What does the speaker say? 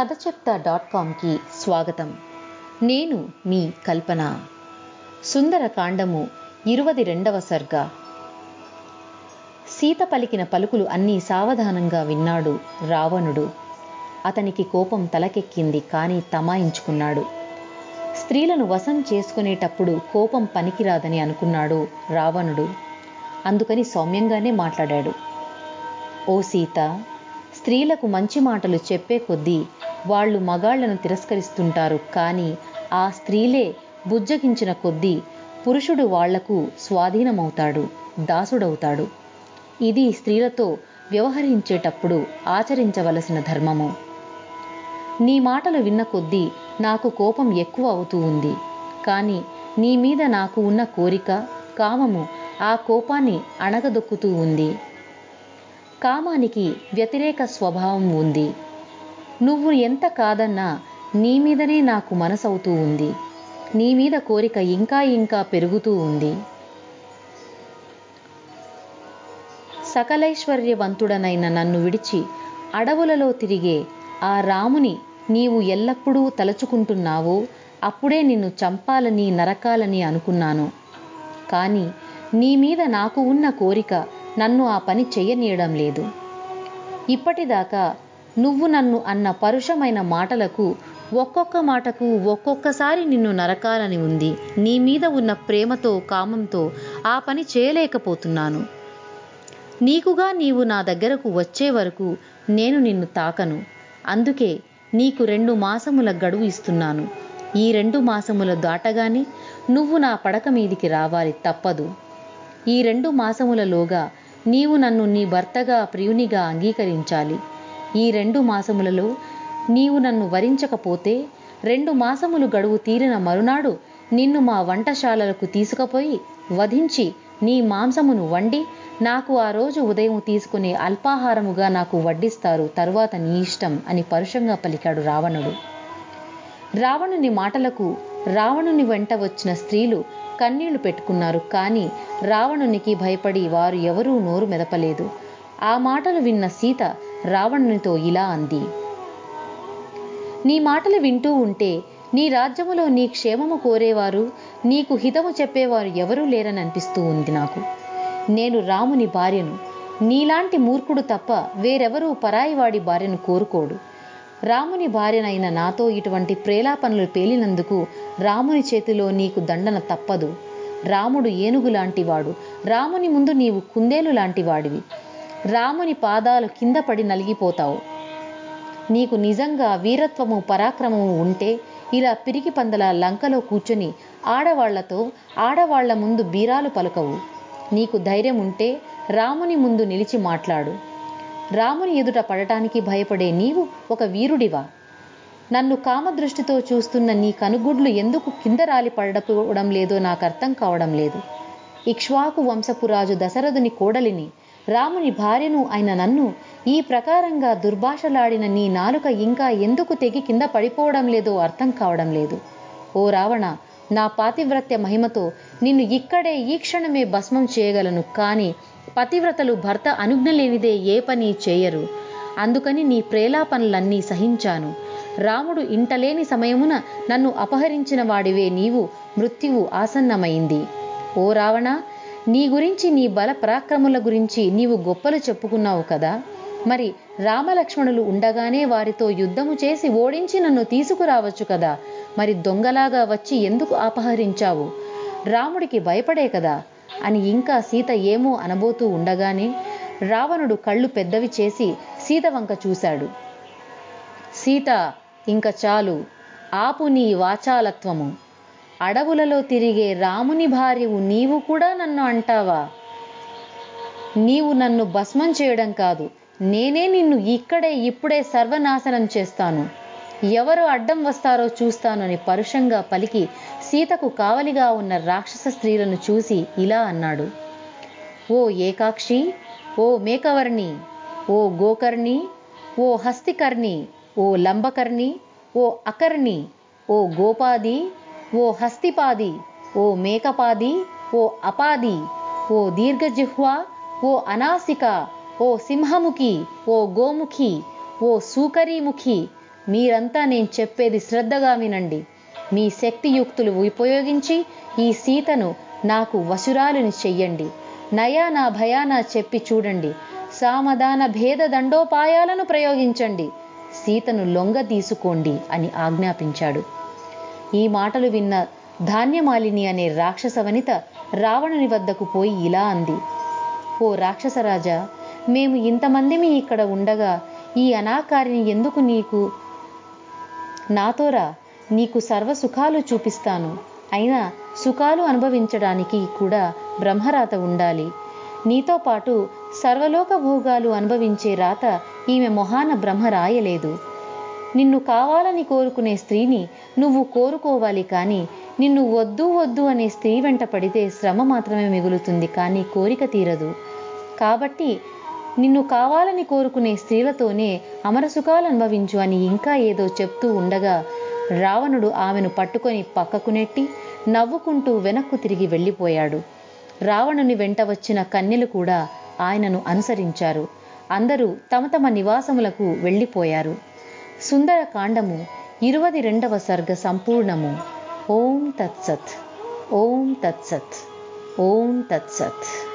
కథ చెప్తా డాట్ కామ్కి స్వాగతం. నేను మీ కల్పన. సుందరకాండము ఇరువది రెండవ సర్గ. సీత పలికిన పలుకులు అన్నీ సావధానంగా విన్నాడు రావణుడు. అతనికి కోపం తలకెక్కింది కానీ తమాయించుకున్నాడు. స్త్రీలను వశం చేసుకునేటప్పుడు కోపం పనికిరాదని అనుకున్నాడు రావణుడు. అందుకని సౌమ్యంగానే మాట్లాడాడు. ఓ సీత స్త్రీలకు మంచి మాటలు చెప్పే కొద్దీ వాళ్ళు మగాళ్ళను తిరస్కరిస్తుంటారు. కానీ ఆ స్త్రీలే బుజ్జగించిన కొద్దీ పురుషుడు వాళ్ళకు స్వాధీనమవుతాడు దాసుడవుతాడు. ఇది స్త్రీలతో వ్యవహరించేటప్పుడు ఆచరించవలసిన ధర్మము. నీ మాటలు విన్న కొద్దీ నాకు కోపం ఎక్కువ అవుతూ ఉంది. కానీ నీ మీద నాకు ఉన్న కోరిక కామము ఆ కోపాన్ని అణగదొక్కుతూ ఉంది. కామానికి వ్యతిరేక స్వభావం ఉంది. నువ్వు ఎంత కాదన్నా నీ మీదనే నాకు మనసవుతూ ఉంది. నీ మీద కోరిక ఇంకా ఇంకా పెరుగుతూ ఉంది. సకలైశ్వర్యవంతుడనైన నన్ను విడిచి అడవులలో తిరిగే ఆ రాముని నీవు ఎల్లప్పుడూ తలుచుకుంటున్నావో అప్పుడే నిన్ను చంపాలని నరకాలని అనుకున్నాను. కానీ నీ మీద నాకు ఉన్న కోరిక నన్ను ఆ పని చెయ్యనీయడం లేదు. ఇప్పటిదాకా నువ్వు నన్ను అన్న పరుషమైన మాటలకు ఒక్కొక్క మాటకు ఒక్కొక్కసారి నిన్ను నరకాలని ఉంది. నీ మీద ఉన్న ప్రేమతో కామంతో ఆ పని చేయలేకపోతున్నాను. నీకుగా నీవు నా దగ్గరకు వచ్చే వరకు నేను నిన్ను తాకను. అందుకే నీకు రెండు మాసముల గడువు ఇస్తున్నాను. ఈ రెండు మాసముల దాటగానే నువ్వు నా పడక మీదికి రావాలి తప్పదు. ఈ రెండు మాసములలోగా నీవు నన్ను నీ భర్తగా ప్రియునిగా అంగీకరించాలి. ఈ రెండు మాసములలో నీవు నన్ను వరించకపోతే రెండు మాసములు గడువు తీరిన మరునాడు నిన్ను మా వంటశాలలకు తీసుకుపోయి వధించి నీ మాంసమును వండి నాకు ఆ రోజు ఉదయం తీసుకునే అల్పాహారముగా నాకు వడ్డిస్తారు. తరువాత నీ ఇష్టం అని పరుషంగా పలికాడు రావణుడు. రావణుని మాటలకు రావణుని వెంట వచ్చిన స్త్రీలు కన్నీళ్ళు పెట్టుకున్నారు. కానీ రావణునికి భయపడి వారు ఎవరూ నోరు మెదపలేదు. ఆ మాటలు విన్న సీత రావణునితో ఇలా అంది. నీ మాటలు వింటూ ఉంటే నీ రాజ్యములో నీ క్షేమము కోరేవారు నీకు హితము చెప్పేవారు ఎవరూ లేరని అనిపిస్తూ ఉంది నాకు. నేను రాముని భార్యను నీలాంటి మూర్ఖుడు తప్ప వేరెవరూ పరాయివాడి భార్యను కోరుకోడు. రాముని భార్యనైన నాతో ఇటువంటి ప్రేలాపనలు పేలినందుకు రాముని చేతిలో నీకు దండన తప్పదు. రాముడు ఏనుగు లాంటివాడు. రాముని ముందు నీవు కుందేలు లాంటివాడివి. రాముని పాదాలు కింద పడి నలిగిపోతావు. నీకు నిజంగా వీరత్వము పరాక్రమము ఉంటే ఇలా పిరికి పందల లంకలో కూర్చొని ఆడవాళ్ళతో ఆడవాళ్ళ ముందు బీరాలు పలకవు. నీకు ధైర్యం ఉంటే రాముని ముందు నిలిచి మాట్లాడు. రాముని ఎదుట పడటానికి భయపడే నీవు ఒక వీరుడివా? నన్ను కామదృష్టితో చూస్తున్న నీ కనుగుడ్లు ఎందుకు కింద రాలి పడకపోవడం లేదో నాకు అర్థం కావడం లేదు. ఇక్ష్వాకు వంశపురాజు దశరథుని కోడలిని రాముని భార్యను అయిన నన్ను ఈ ప్రకారంగా దుర్భాషలాడిన నీ నాలుక ఇంకా ఎందుకు తెగి కింద పడిపోవడం లేదో అర్థం కావడం లేదు. ఓ రావణ నా పాతివ్రత్య మహిమతో నిన్ను ఇక్కడే ఈ క్షణమే భస్మం చేయగలను కానీ పతివ్రతలు భర్త అనుజ్ఞ లేనిదే ఏ పని చేయరు. అందుకని నీ ప్రేలాపనలన్నీ సహించాను. రాముడు ఇంటలేని సమయమున నన్ను అపహరించిన వాడివే నీవు. మృత్యువు ఆసన్నమైంది. ఓ రావణ నీ గురించి నీ బల పరాక్రముల గురించి నీవు గొప్పలు చెప్పుకున్నావు కదా. మరి రామలక్ష్మణులు ఉండగానే వారితో యుద్ధము చేసి ఓడించి నన్ను తీసుకురావచ్చు కదా. మరి దొంగలాగా వచ్చి ఎందుకు అపహరించావు? రాముడికి భయపడే కదా. అని ఇంకా సీత ఏమో అనబోతూ ఉండగానే రావణుడు కళ్ళు పెద్దవి చేసి సీత వంక చూశాడు. సీత ఇంక చాలు ఆపు నీ వాచాలత్వము. అడవులలో తిరిగే రాముని భార్యవు నీవు కూడా నన్ను అంటావా? నీవు నన్ను భస్మం చేయడం కాదు నేనే నిన్ను ఇక్కడే ఇప్పుడే సర్వనాశనం చేస్తాను. ఎవరు అడ్డం వస్తారో చూస్తానని పరుషంగా పలికి సీతకు కావలిగా ఉన్న రాక్షస స్త్రీలను చూసి ఇలా అన్నాడు. ఓ ఏకాక్షి ఓ మేకవర్ణి ఓ గోకర్ణి ఓ హస్తికర్ణి ఓ లంబకర్ణి ఓ అకర్ణి ఓ గోపాది ఓ హస్తిపాది ఓ మేకపాది ఓ అపాది ఓ దీర్ఘజిహ్వ ఓ అనాసిక ఓ సింహముఖి ఓ గోముఖి ఓ సూకరీముఖి మీరంతా నేను చెప్పేది శ్రద్ధగా వినండి. మీ శక్తియుక్తులు ఉపయోగించి ఈ సీతను నాకు వసురాలిని చెయ్యండి. నయానా భయానా చెప్పి చూడండి. సామధాన భేద దండోపాయాలను ప్రయోగించండి. సీతను లొంగ తీసుకోండి అని ఆజ్ఞాపించాడు. ఈ మాటలు విన్న ధాన్యమాలిని అనే రాక్షస వనిత రావణుని వద్దకు పోయి ఇలా అంది. ఓ రాక్షసరాజా మేము ఇంతమందిమి ఇక్కడ ఉండగా ఈ అనాకారిని ఎందుకు నీకు? నాతోరా నీకు సర్వ సుఖాలు చూపిస్తాను. అయినా సుఖాలు అనుభవించడానికి కూడా బ్రహ్మరాత ఉండాలి. నీతో పాటు సర్వలోక భోగాలు అనుభవించే రాత ఈమె మొహాన బ్రహ్మ రాయలేదు. నిన్ను కావాలని కోరుకునే స్త్రీని నువ్వు కోరుకోవాలి కానీ నిన్ను వద్దు వద్దు అనే స్త్రీ వెంట పడితే శ్రమ మాత్రమే మిగులుతుంది కానీ కోరిక తీరదు. కాబట్టి నిన్ను కావాలని కోరుకునే స్త్రీలతోనే అమరసుఖాలు అనుభవించు అని ఇంకా ఏదో చెప్తూ ఉండగా రావణుడు ఆమెను పట్టుకొని పక్కకు నెట్టి నవ్వుకుంటూ వెనక్కు తిరిగి వెళ్ళిపోయాడు. రావణుని వెంట వచ్చిన కన్యలు కూడా ఆయనను అనుసరించారు. అందరూ తమ తమ నివాసములకు వెళ్ళిపోయారు. సుందరకాండము ఇరువది రెండవ సర్గ సంపూర్ణము. ఓం తత్సత్. ఓం తత్సత్. ఓం తత్సత్.